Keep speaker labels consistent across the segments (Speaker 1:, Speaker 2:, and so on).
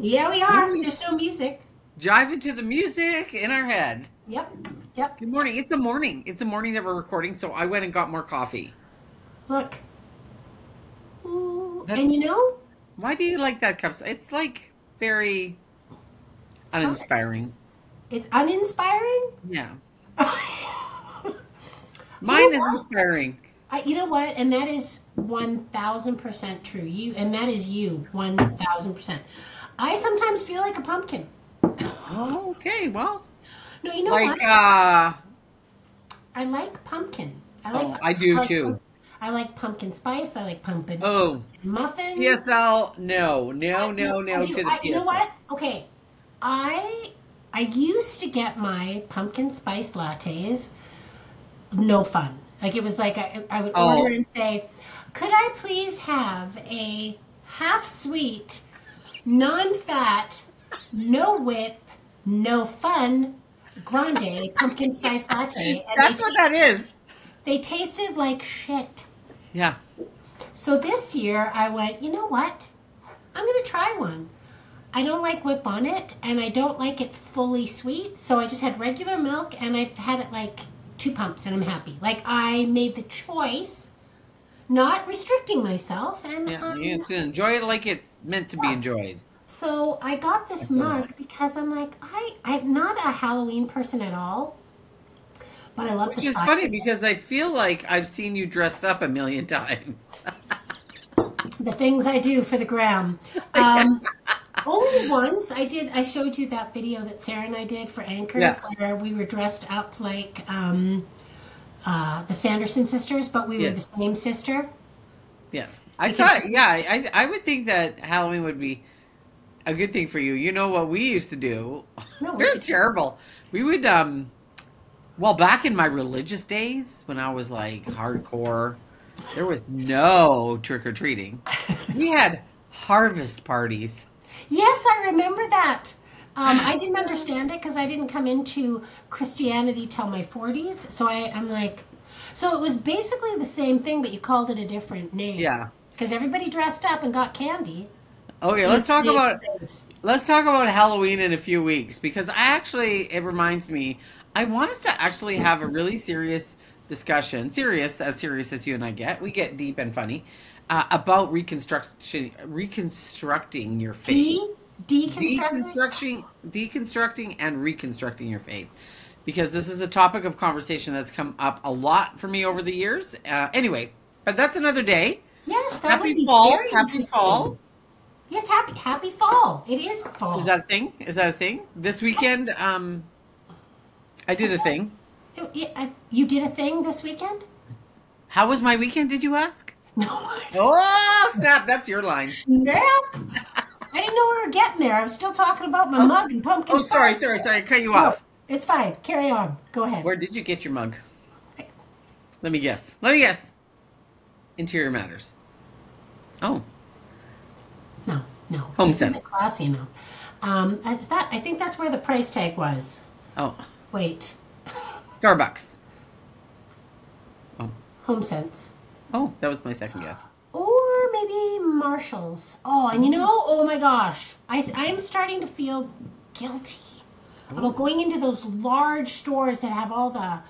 Speaker 1: Yeah, we are. There's no music.
Speaker 2: Jiving to the music in our head.
Speaker 1: Yep. Yep.
Speaker 2: Good morning. It's a morning. It's a morning that we're recording, so I went and got more coffee.
Speaker 1: Look. Ooh, and you know,
Speaker 2: Why do you like that cup? It's like very uninspiring.
Speaker 1: it's uninspiring.
Speaker 2: Yeah.
Speaker 1: I,
Speaker 2: Mine
Speaker 1: know
Speaker 2: is
Speaker 1: what?
Speaker 2: inspiring.
Speaker 1: you know what? And that is one thousand percent true. You and that is you one thousand percent. I sometimes feel like a pumpkin.
Speaker 2: Oh, okay. Well,
Speaker 1: No, you know
Speaker 2: like
Speaker 1: what?
Speaker 2: uh
Speaker 1: I like pumpkin. I like.
Speaker 2: oh, I do
Speaker 1: like
Speaker 2: too.
Speaker 1: pump- I like pumpkin spice. I like pumpkin
Speaker 2: Oh,
Speaker 1: muffins.
Speaker 2: PSL, no, no,
Speaker 1: I-
Speaker 2: no, no
Speaker 1: I
Speaker 2: to the
Speaker 1: I-
Speaker 2: PSL.
Speaker 1: You know what? Okay, I I used to get my pumpkin spice lattes. No fun. Like it was like I, I would
Speaker 2: Oh.
Speaker 1: order and say, "Could I please have a half sweet, non-fat, no whip, no fun." Grande pumpkin spice latte,
Speaker 2: That's what that is.
Speaker 1: they tasted like shit.
Speaker 2: Yeah.
Speaker 1: So this year I went, you know what? I'm going to try one. I don't like whip on it and I don't like it fully sweet. So I just had regular milk and I've had it like two pumps and I'm happy. Like I made the choice, not restricting myself. And
Speaker 2: Yeah,
Speaker 1: um,
Speaker 2: you enjoy it like it's meant to be enjoyed.
Speaker 1: so I got this
Speaker 2: feel
Speaker 1: mug because I'm like, I, I'm not a Halloween person at all. But I love
Speaker 2: Which
Speaker 1: the
Speaker 2: is funny because I feel like I've seen you dressed up a million times.
Speaker 1: the things I do for the gram. Um, only once I did. I showed you that video that Sarah and I did for Anchor,
Speaker 2: Yeah.
Speaker 1: where we were dressed up like um, uh, the Sanderson sisters, but we were the same sister.
Speaker 2: Yes, I thought. Yeah, I I would think that Halloween would be a good thing for you. You know what we used to do?
Speaker 1: No,
Speaker 2: We're
Speaker 1: we-
Speaker 2: terrible. We would um, well, back in my religious days when I was like hardcore, there was no trick or treating. We had harvest parties.
Speaker 1: Yes, I remember that. Um, I didn't understand it because I didn't come into Christianity till my 40s. So I, I'm like, so it was basically the same thing, but you called it a different name.
Speaker 2: Yeah.
Speaker 1: Because everybody dressed up and got candy.
Speaker 2: Okay, let's talk about
Speaker 1: things.
Speaker 2: Let's talk about Halloween in a few weeks because I actually, it reminds me, I want us to actually have a really serious discussion, serious, as serious as you and I get, we get deep and funny, uh, about reconstruction, reconstructing your faith.
Speaker 1: De- deconstructing.
Speaker 2: Deconstructing, deconstructing and reconstructing your faith. Because this is a topic of conversation that's come up a lot for me over the years. Uh, anyway, but that's another day.
Speaker 1: Yes, that
Speaker 2: Happy
Speaker 1: would be
Speaker 2: fall,
Speaker 1: very
Speaker 2: happy fall.
Speaker 1: Yes, happy happy fall. It is fall.
Speaker 2: Is that a thing? Is that a thing? This weekend, um, I did a thing.
Speaker 1: You did a thing this weekend?
Speaker 2: How was my weekend? Did you ask?
Speaker 1: No.
Speaker 2: Oh snap! That's your line.
Speaker 1: Snap! I didn't know we were getting there. I'm still talking about my mug and pumpkin
Speaker 2: Oh, sorry, sorry, sorry. I cut you
Speaker 1: No,
Speaker 2: off.
Speaker 1: it's fine. Carry on. Go ahead.
Speaker 2: Where did you get your mug? Let me guess. Let me guess. Interior matters. Oh,
Speaker 1: No, no.
Speaker 2: Home
Speaker 1: this isn't classy enough. Um, is that, I think that's where the price tag was.
Speaker 2: oh,
Speaker 1: Wait.
Speaker 2: Starbucks. Oh.
Speaker 1: Home Sense.
Speaker 2: Oh, that was my second guess.
Speaker 1: Or maybe Marshalls. Oh, and you know, oh my gosh. I, I'm starting to feel guilty about going into those large stores that have all the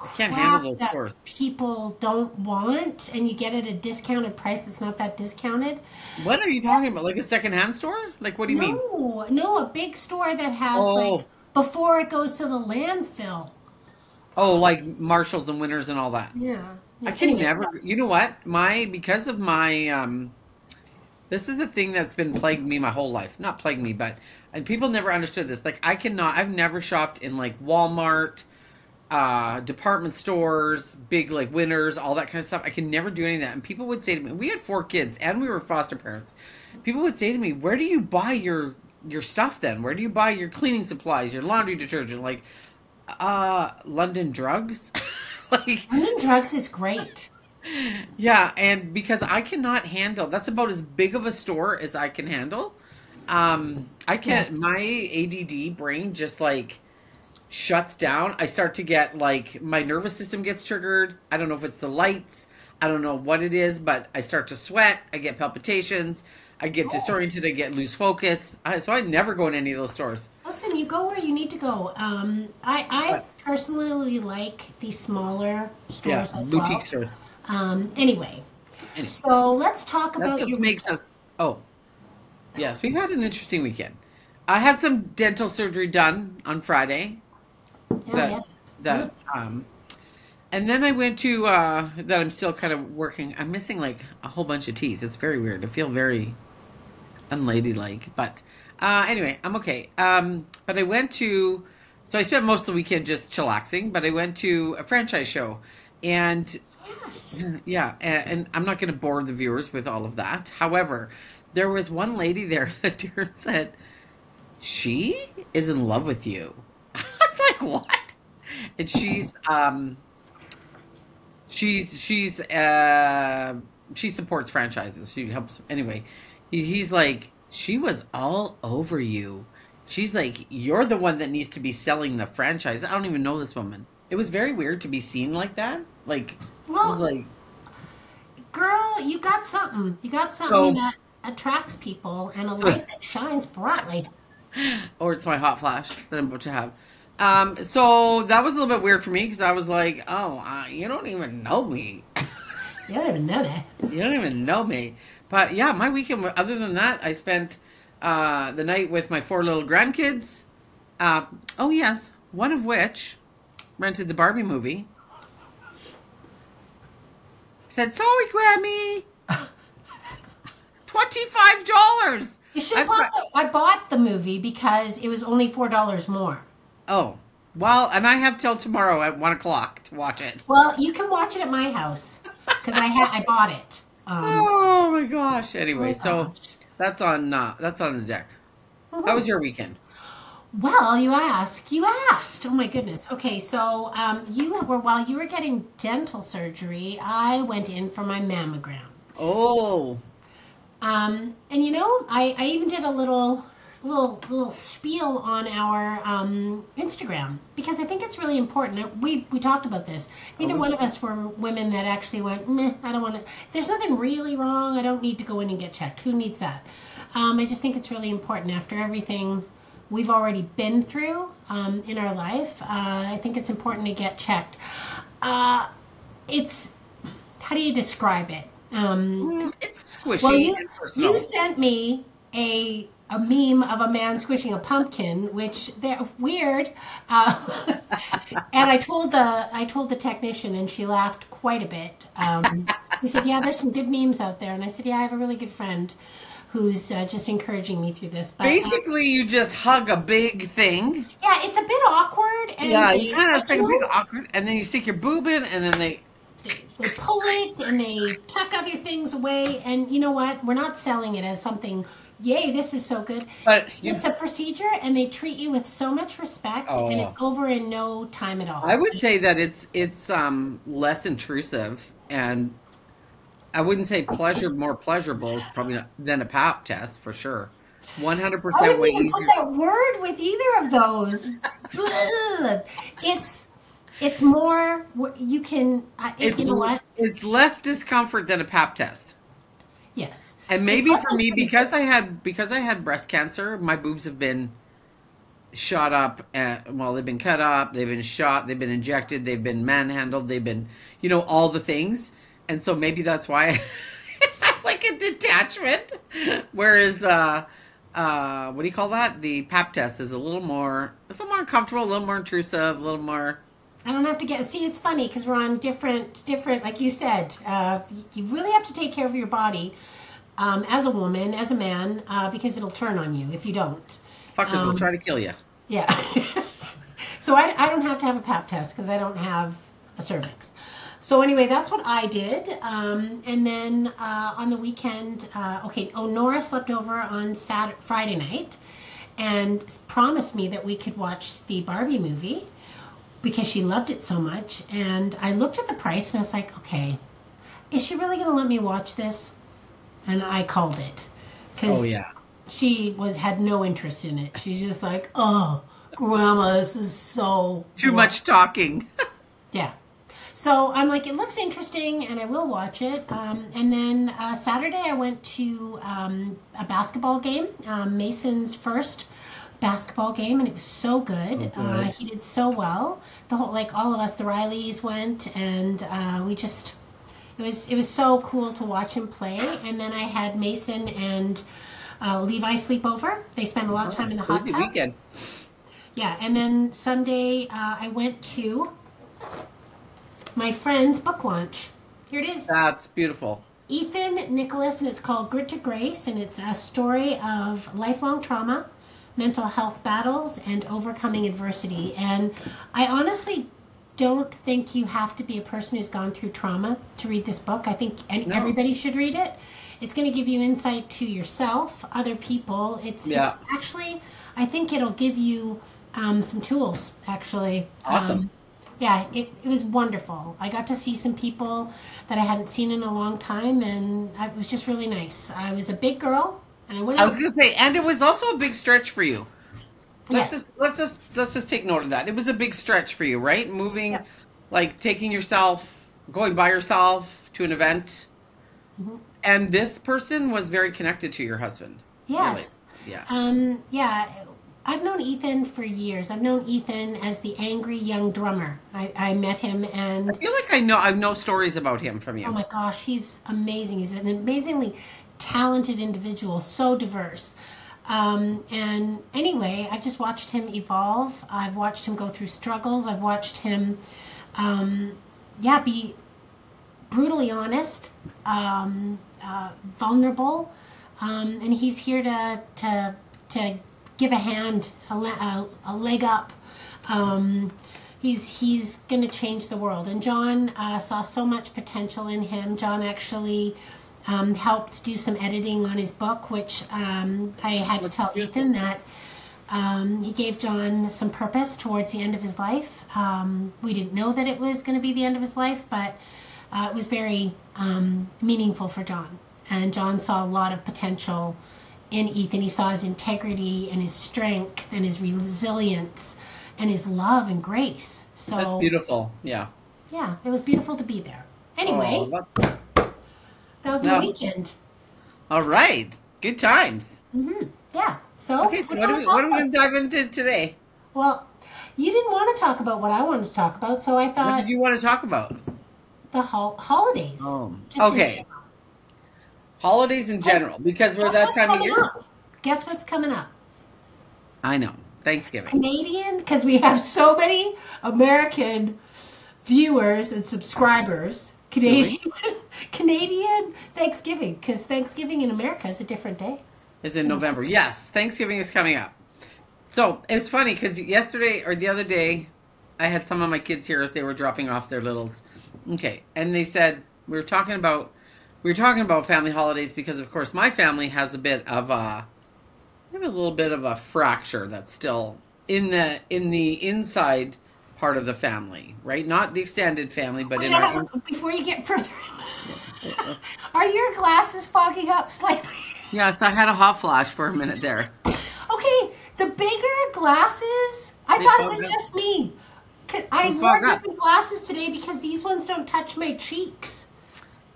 Speaker 1: crap that
Speaker 2: stores.
Speaker 1: people don't want and you get it at a discounted price that's not that discounted.
Speaker 2: What are you talking about? Like a secondhand store? Like what do you mean?
Speaker 1: no, no, a big store that has
Speaker 2: Oh.
Speaker 1: like before it goes to the landfill.
Speaker 2: Oh, like Marshalls and Winners and all that.
Speaker 1: Yeah.
Speaker 2: I can
Speaker 1: Anyway,
Speaker 2: never. You know what? My because of my um, this is a thing that's been plagued me my whole life. Not plagued me, but and people never understood this. Like I cannot. I've never shopped in like Walmart, uh, department stores, big like Winners, all that kind of stuff. I can never do any of that. And people would say to me, we had four kids and we were foster parents. People would say to me, "Where do you buy your your stuff then? Where do you buy your cleaning supplies, your laundry detergent?" Like, uh, London Drugs. like
Speaker 1: London Drugs is great.
Speaker 2: yeah, and because I cannot handle that's about as big of a store as I can handle. Um, I can't. My ADD brain just like shuts down. I start to get like my nervous system gets triggered. I don't know if it's the lights. I don't know what it is, but I start to sweat. I get palpitations. I get disoriented. I get loose focus. I, so I never go in any of those stores.
Speaker 1: Listen, you go where you need to go. Um, I, I
Speaker 2: But-
Speaker 1: personally like the smaller
Speaker 2: Yeah,
Speaker 1: stores as
Speaker 2: boutique
Speaker 1: well.
Speaker 2: stores.
Speaker 1: Um, anyway,
Speaker 2: Anyway.
Speaker 1: so let's talk
Speaker 2: That's
Speaker 1: about
Speaker 2: what
Speaker 1: your
Speaker 2: makes us. Oh, yes, we've had an interesting weekend. I had some dental surgery done on Friday.
Speaker 1: Yeah,
Speaker 2: that
Speaker 1: yes.
Speaker 2: that um, and then I went to uh, that I'm still kind of working. I'm missing like a whole bunch of teeth. It's very weird. I feel very unladylike, but uh, anyway, I'm okay. Um, but I went to. So I spent most of the weekend just chillaxing, but I went to a franchise show, and
Speaker 1: Yes.
Speaker 2: yeah, and, and I'm not going to bore the viewers with all of that. However, there was one lady there that said, "She is in love with you." Like, "What?" And she's um, she's she's uh, she supports franchises. She helps anyway. He, he's like, she was all over you. She's like, you're the one that needs to be selling the franchise. I don't even know this woman. It was very weird to be seen like that. Like, I was
Speaker 1: Well,
Speaker 2: like,
Speaker 1: girl, you got something. You got something
Speaker 2: So-
Speaker 1: that attracts people and a light that shines brightly.
Speaker 2: or it's my hot flash that I'm about to have. Um, so that was a little bit weird for me because I was like, oh, uh, you don't even know me.
Speaker 1: You don't even know that.
Speaker 2: you don't even know me. But yeah, my weekend, other than that, I spent uh, the night with my four little grandkids. Uh, oh, yes, one of which rented the Barbie movie. Said, sorry, Grammy. $25.
Speaker 1: You should
Speaker 2: I
Speaker 1: bought. The, I bought the movie because it was only four dollars more.
Speaker 2: Oh, well, and I have till tomorrow at one o'clock to watch it.
Speaker 1: Well, you can watch it at my house because I had I bought it. Um,
Speaker 2: Oh my gosh! Anyway,
Speaker 1: my
Speaker 2: so
Speaker 1: gosh.
Speaker 2: that's on uh, that's on the deck.
Speaker 1: Mhm.
Speaker 2: How was your weekend?
Speaker 1: Well, you ask. You asked. Oh my goodness. Okay, so um, you were while you were getting dental surgery, I went in for my mammogram.
Speaker 2: Oh,
Speaker 1: Um, and you know, I, I even did a little little little spiel on our um, Instagram because I think it's really important. We we talked about this. Neither one of us were women that actually went, Meh, I don't want to. There's nothing really wrong, I don't need to go in and get checked. Who needs that? Um, I just think it's really important after everything we've already been through um, in our life. Uh, I think it's important to get checked. Uh, it's how do you describe it? Um,
Speaker 2: it's squishy
Speaker 1: well, you, you sent me a a meme of a man squishing a pumpkin, which they're weird. Uh, and I told the I told the technician, and she laughed quite a bit. Um, he said, "Yeah, there's some good memes out there," and I said, "Yeah, I have a really good friend." Who's uh, just encouraging me through this? But uh,
Speaker 2: Basically, you just hug a big thing.
Speaker 1: yeah, it's a bit awkward. And
Speaker 2: Yeah, you kind of like a
Speaker 1: know,
Speaker 2: awkward, and then you stick your boob in, and then they.
Speaker 1: they, they pull it and they tuck other things away. And you know what? We're not selling it as something. Yay, this is so good.
Speaker 2: But you,
Speaker 1: It's a procedure, and they treat you with so much respect, and
Speaker 2: Oh.
Speaker 1: it's over in no time at all.
Speaker 2: I would say that it's it's um less intrusive, and I wouldn't say pleasure more pleasurable is probably not, than a pap test for sure. One hundred
Speaker 1: I
Speaker 2: percent
Speaker 1: wouldn't
Speaker 2: way
Speaker 1: even
Speaker 2: easier.
Speaker 1: put that word with either of those. It's it's more you can. I
Speaker 2: It's
Speaker 1: you know what?
Speaker 2: it's less discomfort than a pap test.
Speaker 1: Yes.
Speaker 2: And maybe for me, because I had because I had breast cancer, my boobs have been shot up. At, well, they've been cut up, they've been shot, they've been injected, they've been manhandled, they've been, you know, all the things. And so maybe that's why I have like a detachment. Whereas, uh, uh, what do you call that? The pap test is a little more, it's a little more comfortable, a little more intrusive, a little more.
Speaker 1: I don't have to get. See, it's funny because we're on different, different. Like you said, uh, you really have to take care of your body um, as a woman, as a man, uh, because it'll turn on you if you don't.
Speaker 2: Fuckers will
Speaker 1: Um,
Speaker 2: try to kill you.
Speaker 1: Yeah. so I, I don't have to have a pap test because I don't have a cervix. So anyway, that's what I did. Um, and then uh, on the weekend, uh, okay, oh, Nora slept over on Saturday, Friday night and promised me that we could watch the Barbie movie because she loved it so much. And I looked at the price and I was like, okay, is she really going to let me watch this? And I called it. 'Cause
Speaker 2: Oh, yeah.
Speaker 1: she was had no interest in it. She's just like, oh, grandma, this is so
Speaker 2: Too
Speaker 1: what?"
Speaker 2: much talking.
Speaker 1: Yeah. So I'm like, it looks interesting, and I will watch it. Um, and then uh, Saturday, I went to um, a basketball game, um, Mason's first basketball game, and it was so good.
Speaker 2: Oh,
Speaker 1: uh, he did so well. The whole, like, all of us, the Rileys went, and uh, we just, it was, it was so cool to watch him play. And then I had Mason and uh, Levi sleep over. They spent a lot of time in the hot
Speaker 2: Busy
Speaker 1: tub.
Speaker 2: weekend.
Speaker 1: Yeah, and then Sunday uh, I went to my friend's book launch. Here it is.
Speaker 2: That's beautiful.
Speaker 1: Ethan Nicholas, and it's called Grit to Grace, and it's a story of lifelong trauma, mental health battles, and overcoming adversity. And I honestly don't think you have to be a person who's gone through trauma to read this book. I think any,
Speaker 2: No.
Speaker 1: everybody should read it. It's going to give you insight to yourself, other people. It's,
Speaker 2: Yeah.
Speaker 1: it's actually, I think it'll give you um, some tools, actually.
Speaker 2: Awesome.
Speaker 1: Um, yeah, it, it was wonderful. I got to see some people that I hadn't seen in a long time, and it was just really nice. I was a big girl, I
Speaker 2: I was gonna say, and it was also a big stretch for you. Let's
Speaker 1: Yes.
Speaker 2: just let's just let's just take note of that. It was a big stretch for you, right? Moving, like taking yourself, going by yourself to an event,
Speaker 1: Mhm.
Speaker 2: and this person was very connected to your husband.
Speaker 1: yes.
Speaker 2: Really. Yeah.
Speaker 1: Um, yeah, I've known Ethan for years. I've known Ethan as the angry young drummer. I, I met him, and
Speaker 2: I feel like I know I know stories about him from you.
Speaker 1: Oh my gosh, he's amazing. He's an amazingly talented individual, so diverse. Um, and anyway, I've just watched him evolve. I've watched him go through struggles. I've watched him, um, yeah, be brutally honest, um, uh, vulnerable, um, and he's here to to to give a hand, a, le- a, leg up. Um, he's he's going to change the world. And John uh, saw so much potential in him. John actually um, helped do some editing on his book, which um, I had to tell Ethan that. Um, he gave John some purpose towards the end of his life. Um, we didn't know that it was going to be the end of his life, but uh, it was very um, meaningful for John. And John saw a lot of potential in Ethan. He saw his integrity and his strength and his resilience and his love and grace. So,
Speaker 2: That's beautiful. Yeah.
Speaker 1: yeah, it was beautiful to be there. Anyway,
Speaker 2: Oh,
Speaker 1: that was my
Speaker 2: no.
Speaker 1: weekend.
Speaker 2: all right. Good times.
Speaker 1: hmm Yeah. So,
Speaker 2: Okay. So what we,
Speaker 1: wanna
Speaker 2: what
Speaker 1: talk
Speaker 2: are we going to dive into today?
Speaker 1: Well, you didn't want to talk about what I wanted to talk about, so I thought
Speaker 2: What
Speaker 1: thought
Speaker 2: did you want to talk about?
Speaker 1: the hol- holidays.
Speaker 2: Oh,
Speaker 1: just in
Speaker 2: okay.
Speaker 1: general.
Speaker 2: Holidays in
Speaker 1: Guess-
Speaker 2: general, because we're
Speaker 1: Guess
Speaker 2: that
Speaker 1: what's
Speaker 2: time of
Speaker 1: coming
Speaker 2: year.
Speaker 1: up? Guess what's coming up?
Speaker 2: I know. Thanksgiving.
Speaker 1: Canadian, because we have so many American viewers and subscribers. Canadian, Canadian Thanksgiving, because Thanksgiving in America is a different day.
Speaker 2: is in November. Yes, Thanksgiving is coming up. So it's funny because yesterday or the other day, I had some of my kids here as they were dropping off their littles. Okay, and they said we were talking about we were talking about family holidays because of course my family has a bit of a have a little bit of a fracture that's still in the in the inside part of the family, right? Not the extended family, but
Speaker 1: Wait,
Speaker 2: in our
Speaker 1: have- before you get further, are your glasses fogging up slightly?
Speaker 2: yes, I had a hot flash for a minute there.
Speaker 1: Okay, the bigger glasses. I
Speaker 2: They
Speaker 1: thought it was
Speaker 2: up.
Speaker 1: just me. 'Cause I wore
Speaker 2: up.
Speaker 1: different glasses today because these ones don't touch my cheeks.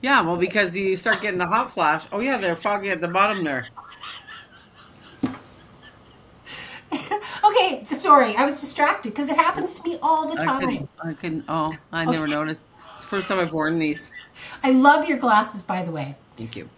Speaker 2: Yeah, well, because you start getting the hot flash. Oh yeah, they're foggy at the bottom there.
Speaker 1: Okay, sorry, I was distracted because it happens to me all the
Speaker 2: I
Speaker 1: time.
Speaker 2: I can. Oh, I never
Speaker 1: Okay.
Speaker 2: noticed. It's the first time I've worn these.
Speaker 1: I love your glasses, by the way.
Speaker 2: Thank you.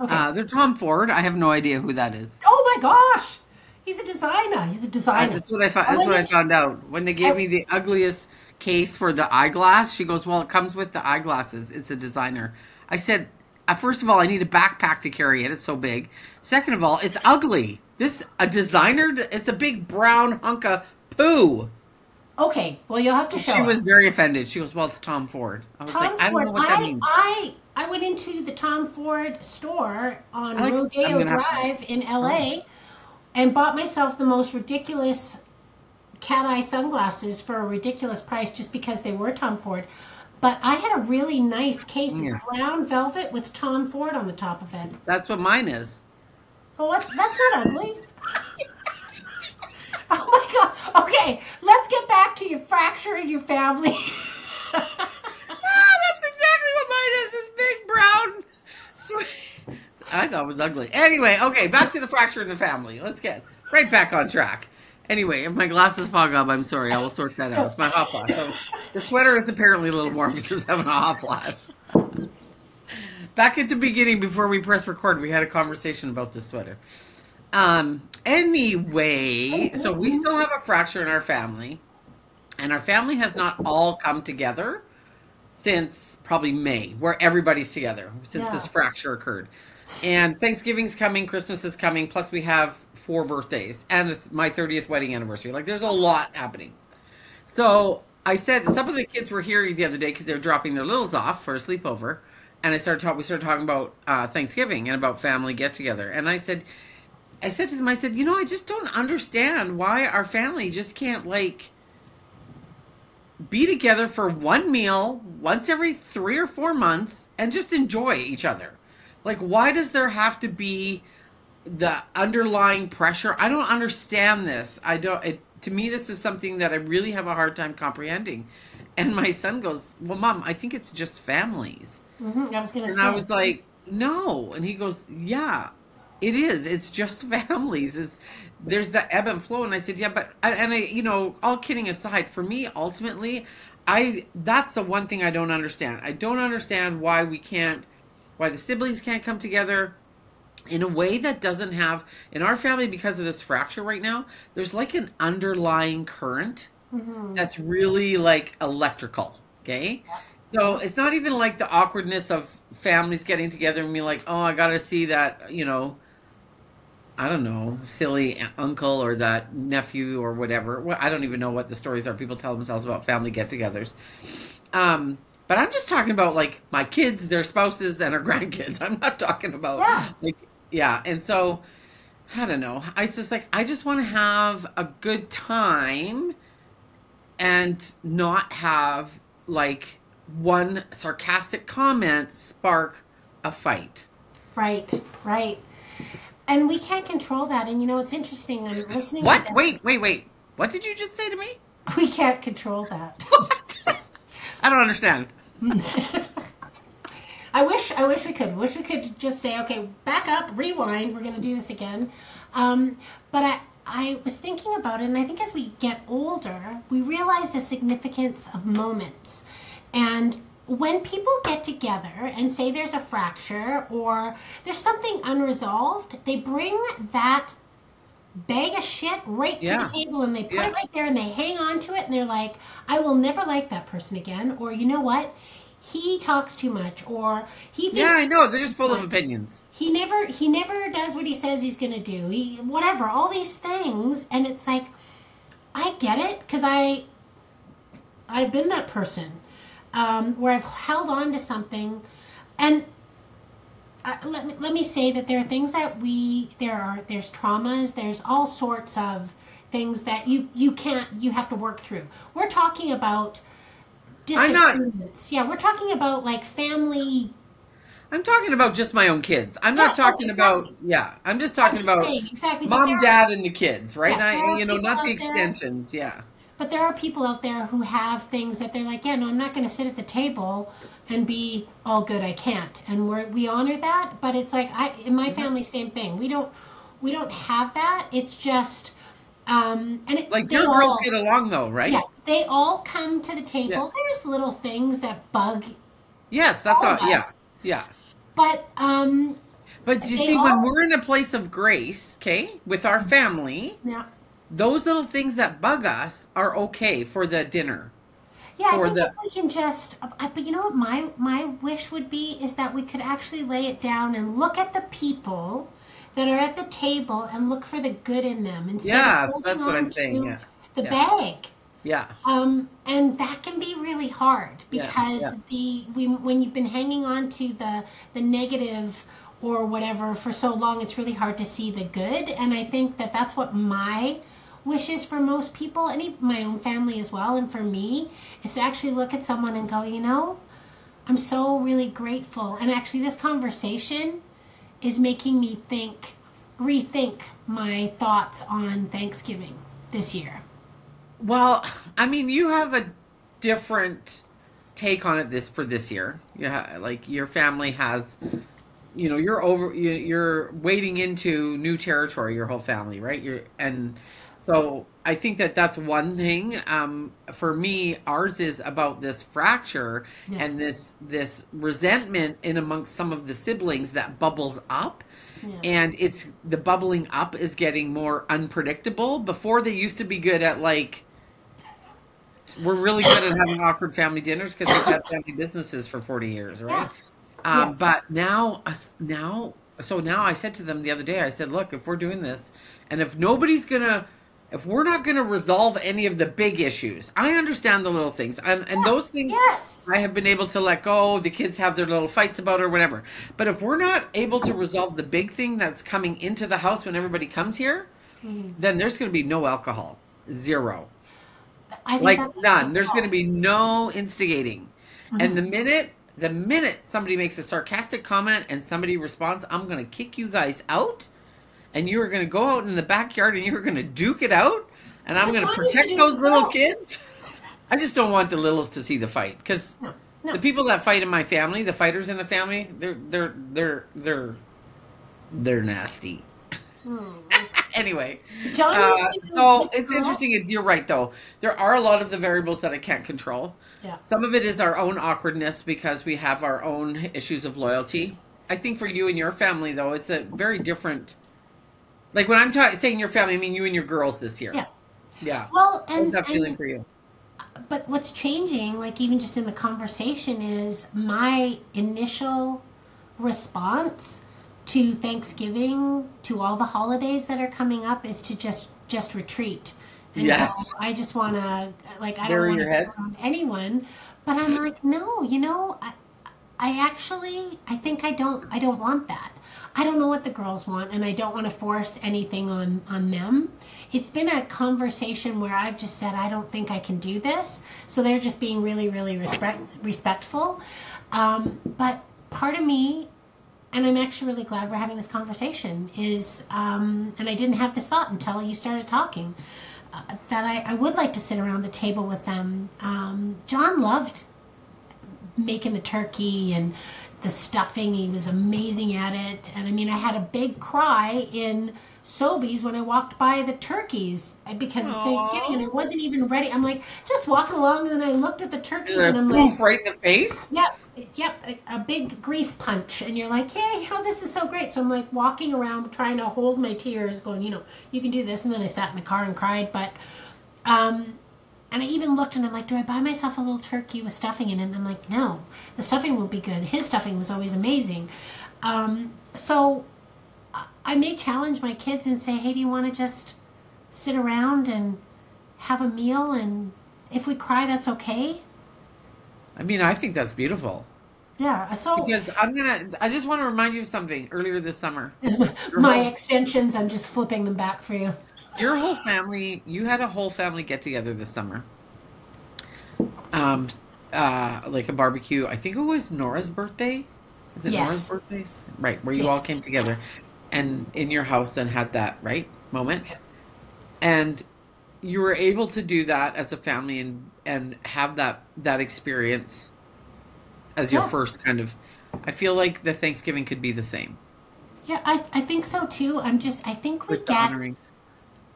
Speaker 1: Okay.
Speaker 2: Uh, they're Tom Ford. I have no idea who that is.
Speaker 1: oh my gosh, he's a designer. He's a designer.
Speaker 2: that's what I found. That's what I found out when they gave
Speaker 1: I-
Speaker 2: me the ugliest case for the eyeglass. She goes, "Well, it comes with the eyeglasses. It's a designer." I said, uh, first of all, I need a backpack to carry it. It's so big. Second of all, it's ugly. This a designer. It's a big brown hunk of poo.
Speaker 1: Okay, well you'll have to show
Speaker 2: She was very offended. She goes, "Well, it's Tom Ford." I was
Speaker 1: Tom
Speaker 2: like, "I don't know what that
Speaker 1: I,
Speaker 2: means."
Speaker 1: I I went into the Tom Ford store on
Speaker 2: like-
Speaker 1: Rodeo Drive in LA and bought myself the most ridiculous cat eye sunglasses for a ridiculous price just because they were Tom Ford. But I had a really nice case.
Speaker 2: Yeah.
Speaker 1: brown velvet with Tom Ford on the top of it.
Speaker 2: That's what mine is.
Speaker 1: Oh, what's that's not ugly. oh my god. Okay, let's get back to your fracture in your family. Ah,
Speaker 2: that's exactly what mine is. This big brown. Sweet. I thought it was ugly. Anyway, okay, back to the fracture in the family. Let's get right back on track. Anyway, if my glasses fog up, I'm sorry. I will sort that out. It's my hot flash. So the sweater is apparently a little warm because it's having a hot flash. Back at the beginning, before we press record, we had a conversation about this sweater. Um. Anyway, so we still have a fracture in our family, and our family has not all come together since probably May, where everybody's together since
Speaker 1: Yeah.
Speaker 2: this fracture occurred. And Thanksgiving's coming, Christmas is coming, plus we have four birthdays and my 30th wedding anniversary. Like there's a lot happening. So I said some of the kids were here the other day because they're dropping their littles off for a sleepover, and I started talking. We started talking about uh, Thanksgiving and about family get together. And I said, I said to them, I said, you know, I just don't understand why our family just can't like be together for one meal once every three or four months and just enjoy each other. Like, why does there have to be the underlying pressure? I don't understand this. I don't. It, to me, this is something that I really have a hard time comprehending. And my son goes, "Well, mom, I think it's just families."
Speaker 1: Mhm, I was gonna
Speaker 2: And
Speaker 1: say.
Speaker 2: I was like, "No," and he goes, "Yeah." It is. It's just families. It's there's the ebb and flow, and I said, yeah, but and I, you know, all kidding aside, for me, ultimately, I that's the one thing I don't understand. I don't understand why we can't, why the siblings can't come together in a way that doesn't have in our family because of this fracture right now. There's like an underlying current
Speaker 1: Mhm.
Speaker 2: that's really like electrical. Okay. So it's not even like the awkwardness of families getting together and being like, oh, I got to see that, you know, I don't know, silly uncle or that nephew or whatever. Well, I don't even know what the stories are people tell themselves about family get togethers. Um, but I'm just talking about like my kids, their spouses, and our grandkids. I'm not talking about
Speaker 1: Yeah.
Speaker 2: like, yeah. And so, I don't know. I just like, I just want to have a good time and not have like one sarcastic comment spark a fight.
Speaker 1: Right, right. And we can't control that. And you know, it's interesting. I'm listening.
Speaker 2: What? Wait, wait, wait. What did you just say to me?
Speaker 1: We can't control that.
Speaker 2: What? I don't understand.
Speaker 1: I wish I wish we could. Wish we could just say, okay, back up, rewind. We're going to do this again. Um, but I I was thinking about it, and I think as we get older, we realize the significance of moments. And when people get together and say there's a fracture or there's something unresolved, they bring that bag of shit right
Speaker 2: Yeah.
Speaker 1: to the table and they put
Speaker 2: Yeah.
Speaker 1: it right there and they hang on to it and they're like, I will never like that person again. Or you know what? He talks too much or he
Speaker 2: Yeah, I know. They're just full of opinions.
Speaker 1: he never he never does what he says he's gonna do. He whatever, all these things and it's like I get it because I I've been that person um, where I've held on to something and uh, let, me, let me say that there are things that we there are there's traumas there's all sorts of things that you you can't you have to work through we're talking about disagreements yeah we're talking about like family
Speaker 2: I'm talking about just my own kids. I'm not talking
Speaker 1: exactly.
Speaker 2: about yeah. I'm just
Speaker 1: I'm
Speaker 2: talking
Speaker 1: just
Speaker 2: about
Speaker 1: saying, exactly
Speaker 2: mom, dad, and the kids, right?
Speaker 1: Yeah,
Speaker 2: I, you know, not the
Speaker 1: out there-
Speaker 2: extensions. Yeah.
Speaker 1: But there are people out there who have things that they're like, yeah, no, I'm not going to sit at the table and be all good. I can't, and we we honor that. But it's like I in my family, same thing. We don't we don't have that. It's just um, and it,
Speaker 2: Like your
Speaker 1: all,
Speaker 2: girls get along though, right?
Speaker 1: yeah, they all come to the table.
Speaker 2: Yeah.
Speaker 1: There's little things that bug,
Speaker 2: Yes, that's
Speaker 1: All
Speaker 2: all. Yeah, yeah.
Speaker 1: but um,
Speaker 2: But you see, when we're in a place of grace, okay, with our family,
Speaker 1: yeah,
Speaker 2: those little things that bug us are okay for the dinner.
Speaker 1: yeah. I think
Speaker 2: the-
Speaker 1: we can just, uh, but you know what my my wish would be is that we could actually lay it down and look at the people that are at the table and look for the good in them instead
Speaker 2: Yes,
Speaker 1: of holding
Speaker 2: that's what
Speaker 1: on
Speaker 2: I'm saying. Yeah,
Speaker 1: the
Speaker 2: yeah.
Speaker 1: bag.
Speaker 2: yeah,
Speaker 1: Um, and that can be really hard
Speaker 2: Yeah,
Speaker 1: because
Speaker 2: yeah.
Speaker 1: the we, when you've been hanging on to the the negative or whatever for so long, it's really hard to see the good. And I think that that's what my wish is for most people, and even my own family as well, and for me, is to actually look at someone and go, you know, I'm so really grateful. And actually, this conversation is making me think, rethink my thoughts on Thanksgiving this year.
Speaker 2: Well, I mean, you have a different take on it this for this year. Yeah, like your family has you know you're over you're wading into new territory your whole family right you're and so i think that that's one thing um, for me ours is about this fracture
Speaker 1: Yeah.
Speaker 2: and this this resentment in amongst some of the siblings that bubbles up
Speaker 1: Yeah.
Speaker 2: and it's the bubbling up is getting more unpredictable before they used to be good at like we're really good at having awkward family dinners because we've had family businesses for 40 years right um,
Speaker 1: Yes.
Speaker 2: but now us now so now i said to them the other day i said look if we're doing this and if nobody's gonna if we're not gonna resolve any of the big issues i understand the little things and, and those things
Speaker 1: yes.
Speaker 2: I have been able to let go. The kids have their little fights about or whatever. But if we're not able to resolve the big thing that's coming into the house when everybody comes here,
Speaker 1: Mhm.
Speaker 2: then there's going to be no alcohol. Zero.
Speaker 1: I think
Speaker 2: Like
Speaker 1: that's
Speaker 2: none. There's going to be no instigating.
Speaker 1: Mhm.
Speaker 2: And the minute the minute somebody makes a sarcastic comment and somebody responds, I'm going to kick you guys out and you are going to go out in the backyard and you're going to duke it out and I'm going to protect those little kids. I just don't want the littles to see the fight cuz
Speaker 1: No, no.
Speaker 2: the people that fight in my family, the fighters in the family, they're they're they're they're they're nasty.
Speaker 1: Hmm.
Speaker 2: Anyway,
Speaker 1: John
Speaker 2: uh, so it's
Speaker 1: girls-
Speaker 2: interesting. You're right, though. There are a lot of the variables that I can't control.
Speaker 1: Yeah.
Speaker 2: Some of it is our own awkwardness because we have our own issues of loyalty. I think for you and your family, though, it's a very different. Like when I'm ta- saying your family, I mean you and your girls this year.
Speaker 1: Yeah.
Speaker 2: Yeah.
Speaker 1: Well, and,
Speaker 2: that feeling
Speaker 1: and
Speaker 2: for you?
Speaker 1: but what's changing, like even just in the conversation, is my initial response to Thanksgiving, to all the holidays that are coming up, is to just just retreat. And
Speaker 2: Yes.
Speaker 1: I just want to, like, I
Speaker 2: Bury
Speaker 1: don't want
Speaker 2: your
Speaker 1: to anyone. But I'm like, no, you know, I, I actually, I think I don't, I don't want that. I don't know what the girls want, and I don't want to force anything on on them. It's been a conversation where I've just said I don't think I can do this, so they're just being really, really respect respectful. Um, but part of me, and I'm actually really glad we're having this conversation, is, um, and I didn't have this thought until you started talking, uh, that I, I would like to sit around the table with them. Um, John loved making the turkey and the stuffing. He was amazing at it. And I mean, I had a big cry in Sobeys when I walked by the turkeys because it's Thanksgiving and I wasn't even ready. I'm like just walking along and then I looked at the turkeys and I'm
Speaker 2: Poof
Speaker 1: like,
Speaker 2: right in the face.
Speaker 1: yep, yep, a, a big grief punch. And you're like, yay, oh, this is so great. So I'm like walking around trying to hold my tears, going, you know, you can do this. And then I sat in the car and cried. But, um, and I even looked and I'm like, do I buy myself a little turkey with stuffing in it? And I'm like, no, the stuffing won't be good. His stuffing was always amazing. Um, so I- I may challenge my kids and say, hey, do you want to just sit around and have a meal? And if we cry, that's okay.
Speaker 2: I mean, I think that's beautiful.
Speaker 1: Yeah. So
Speaker 2: Because I'm gonna, I just want to remind you of something. Earlier this summer,
Speaker 1: my extensions, I'm just flipping them back for you.
Speaker 2: Your whole family, you had a whole family get together this summer. Um, uh, like a barbecue. I think it was Nora's birthday. Was it
Speaker 1: Yes.
Speaker 2: Nora's birthday? Right, where you all came together, and in your house and had that right moment, and you were able to do that as a family and and have that that experience as your
Speaker 1: Yeah.
Speaker 2: first kind of. I feel like the Thanksgiving could be the same
Speaker 1: Yeah, I, I think so too. I'm just, I think we
Speaker 2: with
Speaker 1: get,
Speaker 2: honoring.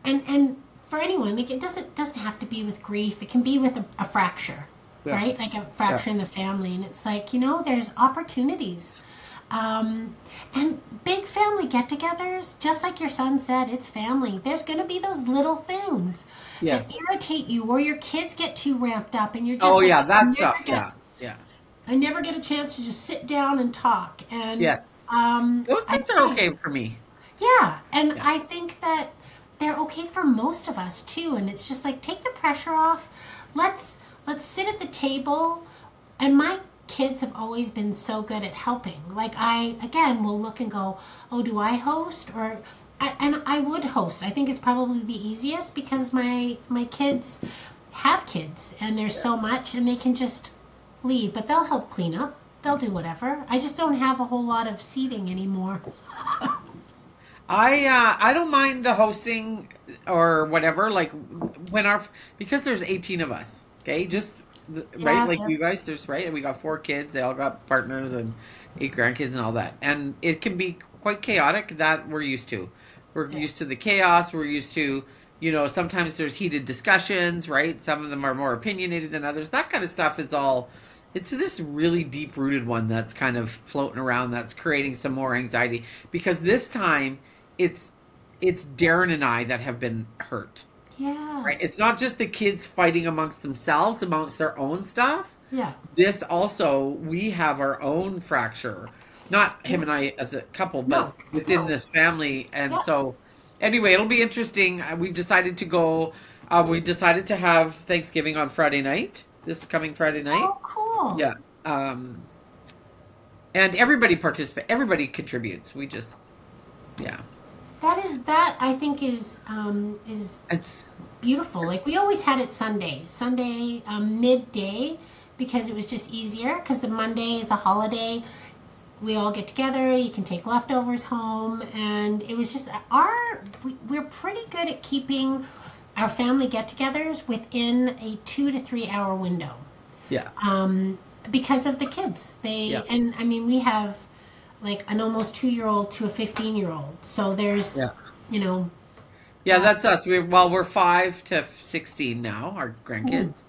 Speaker 1: And and for anyone, like it doesn't doesn't have to be with grief. It can be with a, a fracture,
Speaker 2: Yeah.
Speaker 1: right? Like a fracture in the family, and it's like you know, there's opportunities, um, and big family get-togethers. Just like your son said, it's family. There's going to be those little things
Speaker 2: Yes.
Speaker 1: that irritate you, or your kids get too ramped up, and you're just
Speaker 2: Oh
Speaker 1: like,
Speaker 2: yeah, that stuff.
Speaker 1: get-
Speaker 2: Yeah, yeah.
Speaker 1: I never get a chance to just sit down and talk. And
Speaker 2: Yes.
Speaker 1: um,
Speaker 2: Those things are okay for me.
Speaker 1: Yeah, and
Speaker 2: Yeah.
Speaker 1: I think that they're okay for most of us too. And it's just like take the pressure off. Let's let's sit at the table. And my kids have always been so good at helping. Like I again will look and go, oh, do I host or I, and I would host. I think it's probably the easiest because my my kids have kids and there's so much and they can just leave, but they'll help clean up. They'll do whatever. I just don't have a whole lot of seating anymore.
Speaker 2: I uh, I don't mind the hosting or whatever. Like when our because there's 18 of us. Okay, just
Speaker 1: Yeah,
Speaker 2: right? Like
Speaker 1: yeah.
Speaker 2: you guys, there's right, and we got four kids. They all got partners and eight grandkids and all that, and it can be quite chaotic. That we're used to. We're
Speaker 1: Yeah.
Speaker 2: used to the chaos. We're used to, you know, sometimes there's heated discussions, right? Some of them are more opinionated than others. That kind of stuff is all. It's this really deep rooted one that's kind of floating around that's creating some more anxiety because this time it's it's Darren and I that have been hurt.
Speaker 1: Yes.
Speaker 2: Right? It's not just the kids fighting amongst themselves, amongst their own stuff.
Speaker 1: yeah.
Speaker 2: This also, we have our own fracture. Not him and I as a couple, but
Speaker 1: No,
Speaker 2: within
Speaker 1: no.
Speaker 2: this family. And
Speaker 1: Yeah.
Speaker 2: so, anyway, it'll be interesting. Uh, We've decided to go, uh, we decided to have Thanksgiving on Friday night, this coming Friday night.
Speaker 1: Oh, cool.
Speaker 2: Yeah. Um, and everybody participates, everybody contributes. We just, yeah.
Speaker 1: That is that I think is um, is
Speaker 2: It's,
Speaker 1: beautiful. Like we always had it Sunday, Sunday um, midday, because it was just easier. Because the Monday is a holiday, we all get together. You can take leftovers home, and it was just our. We, we're pretty good at keeping our family get-togethers within a two to three hour window.
Speaker 2: yeah.
Speaker 1: Um, because of the kids, they
Speaker 2: Yeah.
Speaker 1: and I mean we have like an almost two-year-old to a fifteen-year-old. So there's,
Speaker 2: Yeah.
Speaker 1: you know,
Speaker 2: Yeah, that's us. We well, we're five to sixteen now. Our grandkids.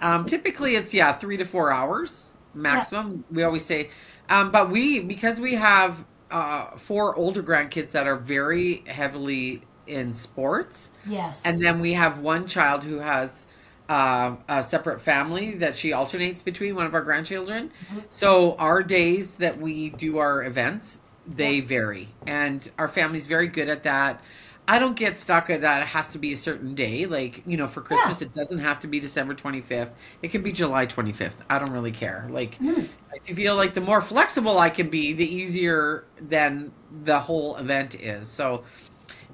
Speaker 2: Um, typically, it's yeah, three to four hours maximum. We always say, um, but we because we have uh, four older grandkids that are very heavily in sports,
Speaker 1: yes,
Speaker 2: and then we have one child who has uh, a separate family that she alternates between one of our grandchildren.
Speaker 1: Mhm.
Speaker 2: So our days that we do our events, they vary, and our family's very good at that. I don't get stuck at that. It has to be a certain day. Like, you know, for Christmas, it doesn't have to be December 25th. It can be July 25th. I don't really care. Like,
Speaker 1: Mm.
Speaker 2: I feel like the more flexible I can be, the easier then the whole event is. So,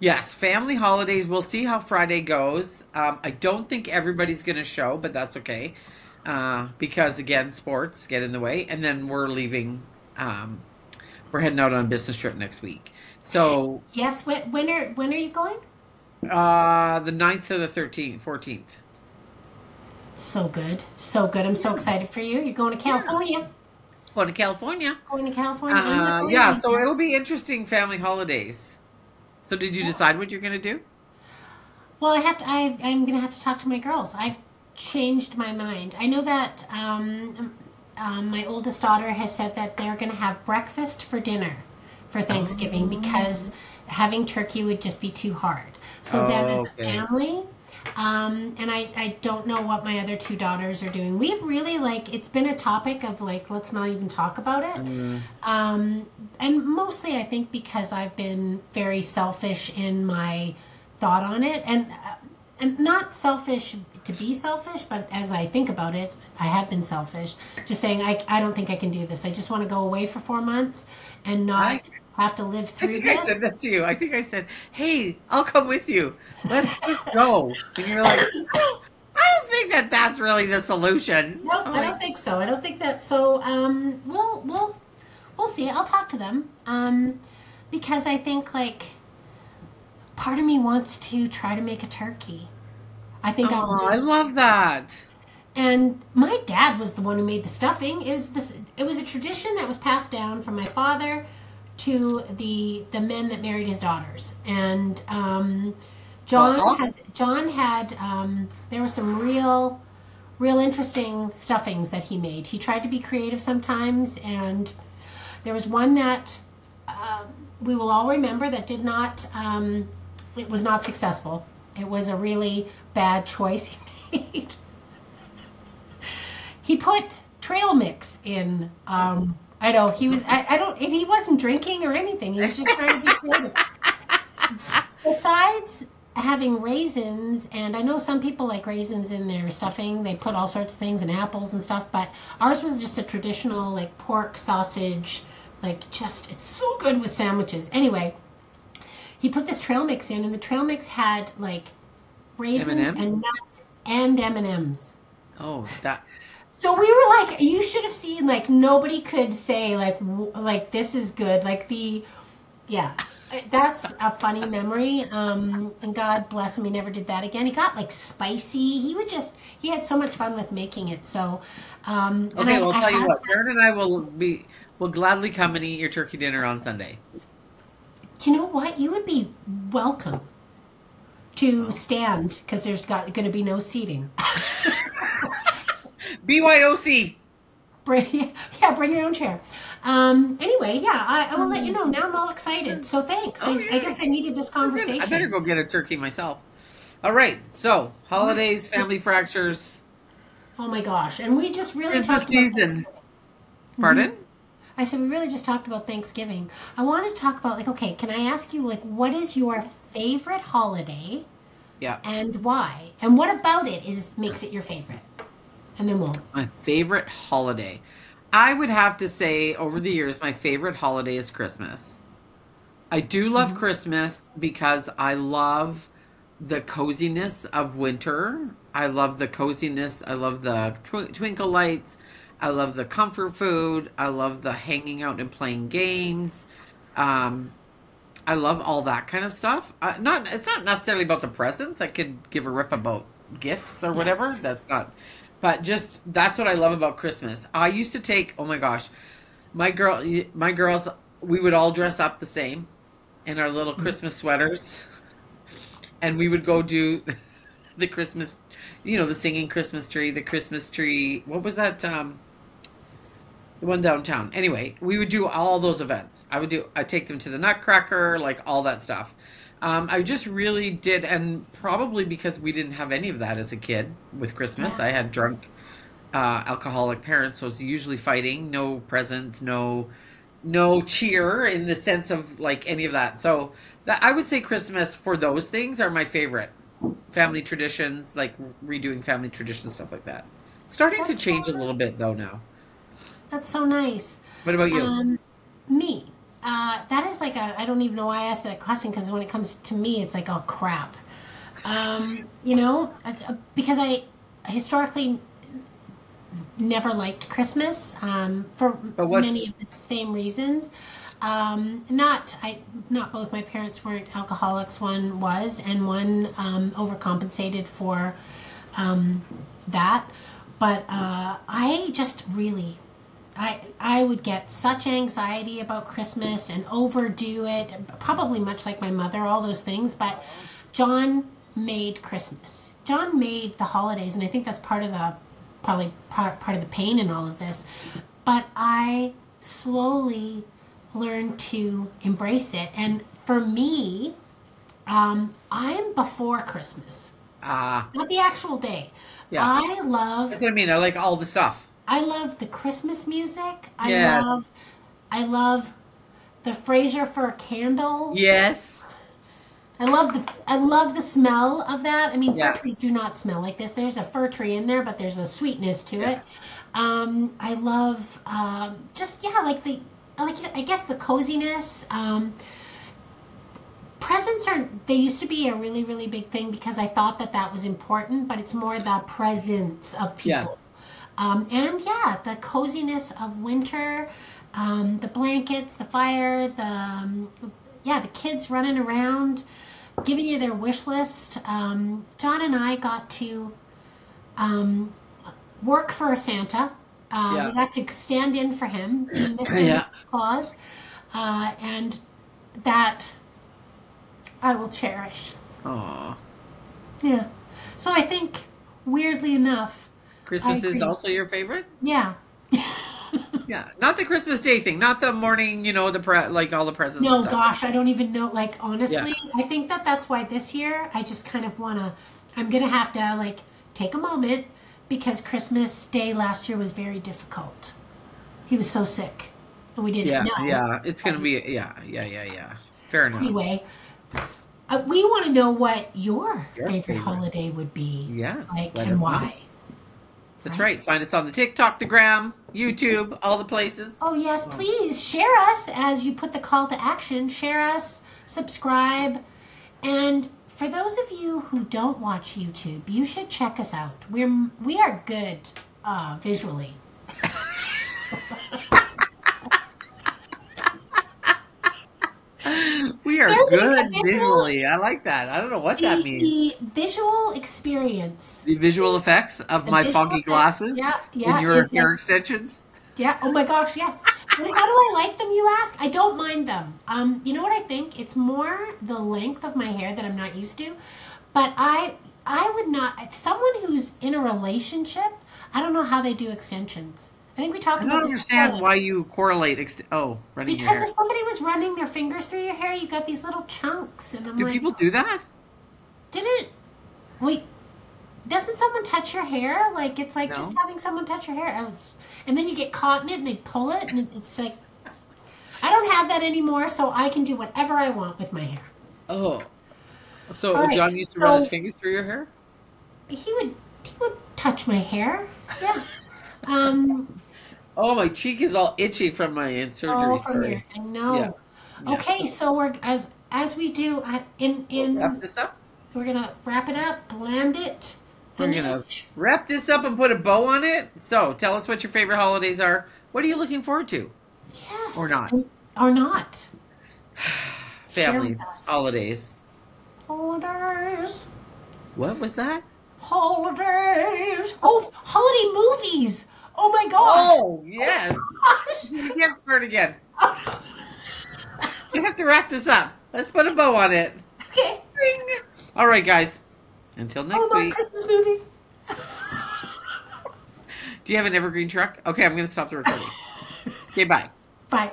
Speaker 2: yes, family holidays. We'll see how Friday goes. Um, I don't think everybody's going to show, but that's okay. Uh, because, again, sports get in the way. And then we're leaving. Um, we're heading out on a business trip next week. So,
Speaker 1: Yes, when, when are when are you going?
Speaker 2: uh, the 9th to the 13th, 14th.
Speaker 1: So good, so good. I'm so excited for you. You're going to California.
Speaker 2: Going to California.
Speaker 1: Going to California.
Speaker 2: Uh, yeah, so it'll be interesting family holidays. So, did you decide what you're going to do?
Speaker 1: Well, I have to. I, I'm going to have to talk to my girls. I've changed my mind. I know that um, um, my oldest daughter has said that they're going to have breakfast for dinner for Thanksgiving
Speaker 2: Oh.
Speaker 1: because having turkey would just be too hard. So them as a
Speaker 2: Okay.
Speaker 1: family. Um, and I, I don't know what my other two daughters are doing. We've really like it's been a topic of like let's not even talk about it.
Speaker 2: Mm.
Speaker 1: Um, and mostly, I think because I've been very selfish in my thought on it, and uh, and not selfish to be selfish, but as I think about it, I have been selfish. Just saying, I, I don't think I can do this. I just want to go away for four months and not
Speaker 2: Right.
Speaker 1: Have to live through I
Speaker 2: think I said that to you. I think I said, "Hey, I'll come with you. Let's just go." And you're like, "I don't think that that's really the solution."
Speaker 1: No,
Speaker 2: I'm
Speaker 1: I don't think so. I don't think that. So, um, we'll we'll we'll see. I'll talk to them. Um, because I think like part of me wants to try to make a turkey. I think
Speaker 2: "Oh, I love that.
Speaker 1: and my dad was the one who made the stuffing. It was this. It was a tradition that was passed down from my father to the the men that married his daughters. And um, John
Speaker 2: Well,
Speaker 1: has John had. Um, there were some real real interesting stuffings that he made. He tried to be creative sometimes, and there was one that um, we will all remember that did not. Um, it was not successful. It was a really bad choice he made. he put trail mix in. Um, I know he was. I, I don't. And he wasn't drinking or anything. He was just trying to be creative. Besides having raisins, and I know some people like raisins in their stuffing. They put all sorts of things and apples and stuff. But ours was just a traditional like pork sausage. Like just, it's so good with sandwiches. Anyway, he put this trail mix in, and the trail mix had like raisins
Speaker 2: M&Ms?
Speaker 1: and nuts and M and M's.
Speaker 2: Oh, that.
Speaker 1: So we were like, you should have seen like nobody could say like w- like this is good. Like the, yeah, That's a funny memory. Um, and God bless him, he never did that again. He got like spicy. He would just, he had so much fun with making it. So, um, and
Speaker 2: Okay,
Speaker 1: I-
Speaker 2: well, I'll
Speaker 1: I
Speaker 2: tell you what. Darren and I will be will gladly come and eat your turkey dinner on Sunday.
Speaker 1: You know what? You would be welcome to stand because there's got going to be no seating.
Speaker 2: BYOC.
Speaker 1: Bring, yeah, bring your own chair. Um, anyway, yeah, I, I will let you know. Now I'm all excited. So thanks.
Speaker 2: Oh,
Speaker 1: I,
Speaker 2: yeah.
Speaker 1: I guess I needed this conversation.
Speaker 2: I better go get a turkey myself. All right. So holidays, family fractures,
Speaker 1: Oh my gosh! And we just really
Speaker 2: Christmas
Speaker 1: talked about
Speaker 2: season. Pardon?
Speaker 1: I said we really just talked about Thanksgiving. I want to talk about like okay, can I ask you like what is your favorite holiday
Speaker 2: Yeah.
Speaker 1: and why? And what about it is makes it your favorite? And then
Speaker 2: My favorite holiday. I would have to say, over the years, my favorite holiday is Christmas. I do love
Speaker 1: Mm-hmm.
Speaker 2: Christmas because I love the coziness of winter. I love the coziness. I love the tw- twinkle lights. I love the comfort food. I love the hanging out and playing games. Um, I love all that kind of stuff. Uh, not it's not necessarily about the presents. I could give a rip about gifts or whatever. That's not. But just that's what I love about Christmas. I used to take. Oh my gosh, my girl, my girls, we would all dress up the same in our little Christmas sweaters, and we would go do the Christmas, you know, the singing Christmas tree, the Christmas tree. What was that? Um, the one downtown. Anyway, we would do all those events. I would do. I take them to the Nutcracker, like all that stuff. Um, I just really did, and probably because we didn't have any of that as a kid with Christmas.
Speaker 1: Yeah.
Speaker 2: I had drunk, uh, alcoholic parents, so it's usually fighting, no presents, no, no cheer in the sense of like any of that. So that I would say Christmas for those things are my favorite. Family traditions, like redoing family traditions, stuff like that. Starting
Speaker 1: That's
Speaker 2: to change
Speaker 1: so
Speaker 2: a little bit though now.
Speaker 1: That's so nice.
Speaker 2: What about you?
Speaker 1: Um, me. Uh, that is like a. I don't even know why I asked that question because when it comes to me, it's like, oh crap. Um, you know, uh, because I historically never liked Christmas um, for
Speaker 2: what-
Speaker 1: many of the same reasons. Um, not I. Not both my parents weren't alcoholics. One was, and one um, overcompensated for um, that. But uh, I just really I I would get such anxiety about Christmas and overdo it, probably much like my mother, all those things. But John made Christmas. John made the holidays, and I think that's part of the probably part part of the pain in all of this. But I slowly learned to embrace it, and for me, um, I'm before Christmas,
Speaker 2: Ah,
Speaker 1: not the actual day.
Speaker 2: Yeah.
Speaker 1: I love
Speaker 2: that's what I mean. I like all the stuff.
Speaker 1: I love the Christmas music. I
Speaker 2: Yes.
Speaker 1: love I love the Fraser fir candle.
Speaker 2: Yes.
Speaker 1: I love the I love the smell of that. I mean,
Speaker 2: Yeah.
Speaker 1: fir trees do not smell like this. There's a fir tree in there, but there's a sweetness to
Speaker 2: Yeah.
Speaker 1: it. Um, I love um, just yeah, like the I like I guess the coziness. Um, presents are they used to be a really really big thing because I thought that that was important, but it's more the presence of people.
Speaker 2: Yes.
Speaker 1: Um, and yeah, the coziness of winter, um, the blankets, the fire, the um, yeah, the kids running around, giving you their wish list. Um, John and I got to um, work for Santa. Uh,
Speaker 2: Yeah.
Speaker 1: We got to stand in for him, Mr.
Speaker 2: Yeah.
Speaker 1: Claus, uh, and that I will cherish.
Speaker 2: Aw.
Speaker 1: Yeah. So I think, weirdly enough,
Speaker 2: Christmas is also your favorite?
Speaker 1: yeah.
Speaker 2: Yeah. Not the Christmas Day thing. Not the morning, you know, the pre- like all the presents.
Speaker 1: No, gosh, I don't even know. Like, honestly, I think that that's why this year I just kind of want to. I'm going to have to, like, take a moment because Christmas Day last year was very difficult. He was so sick. And we didn't
Speaker 2: Yeah.
Speaker 1: know.
Speaker 2: Yeah. It's gonna be. Yeah. Yeah. Yeah. Yeah. Fair enough.
Speaker 1: Anyway, uh, we want to know what your,
Speaker 2: Your
Speaker 1: favorite,
Speaker 2: favorite.
Speaker 1: holiday would be.
Speaker 2: Yes.
Speaker 1: Like, and
Speaker 2: us know. That's right. Find us on the TikTok, the Gram, YouTube, all the places.
Speaker 1: Oh, yes, please share us as you put the call to action. Share us, subscribe. And for those of you who don't watch YouTube, you should check us out. We're we are good uh, visually.
Speaker 2: We are
Speaker 1: There's
Speaker 2: good
Speaker 1: visual-
Speaker 2: visually. I like that. I don't know what that means.
Speaker 1: the visual experience.
Speaker 2: The visual effects of
Speaker 1: The
Speaker 2: my funky
Speaker 1: effects,
Speaker 2: glasses
Speaker 1: Yeah, yeah.
Speaker 2: and your hair
Speaker 1: like-
Speaker 2: extensions.
Speaker 1: yeah. Oh my gosh, yes. How do I like them? You ask. I don't mind them. Um, you know what I think? It's more the length of my hair that I'm not used to. But I, I would not. Someone who's in a relationship, I don't know how they do extensions. I think we talked
Speaker 2: I don't understand
Speaker 1: before.
Speaker 2: why you correlate. Ext- oh, running your
Speaker 1: Because
Speaker 2: hair.
Speaker 1: if somebody was running their fingers through your hair, you got these little chunks, and I'm
Speaker 2: Do
Speaker 1: like,
Speaker 2: people do that?
Speaker 1: didn't wait? Doesn't someone touch your hair? Like it's like
Speaker 2: No.
Speaker 1: just having someone touch your hair, Oh. and then you get caught in it, and they pull it, and it's like I don't have that anymore, so I can do whatever I want with my hair.
Speaker 2: Oh. So
Speaker 1: right,
Speaker 2: John used to run his fingers through your hair?
Speaker 1: He would he would touch my hair, yeah. Um,
Speaker 2: Oh, my cheek is all itchy from my surgery.
Speaker 1: oh, from here, I know.
Speaker 2: Yeah. Yeah.
Speaker 1: Okay, so we're as as we do uh, in in
Speaker 2: Wrap this up.
Speaker 1: we're gonna wrap it up, blend it,
Speaker 2: We're gonna wrap this up and put a bow on it. So, tell us what your favorite holidays are. What are you looking forward to?
Speaker 1: Yes.
Speaker 2: Or not.
Speaker 1: Or not.
Speaker 2: Families, holidays.
Speaker 1: Holidays.
Speaker 2: What was that?
Speaker 1: Holidays. Oh, holiday movies. Oh my gosh.
Speaker 2: Oh, oh yes.
Speaker 1: Gosh.
Speaker 2: You can't start again. You have to wrap this up. Let's put a bow on it.
Speaker 1: okay.
Speaker 2: Ring. All right, guys. Until next
Speaker 1: Oh, more
Speaker 2: week.
Speaker 1: Christmas movies.
Speaker 2: Do you have an evergreen truck? Okay, I'm going to stop the recording. Okay, bye.
Speaker 1: Bye.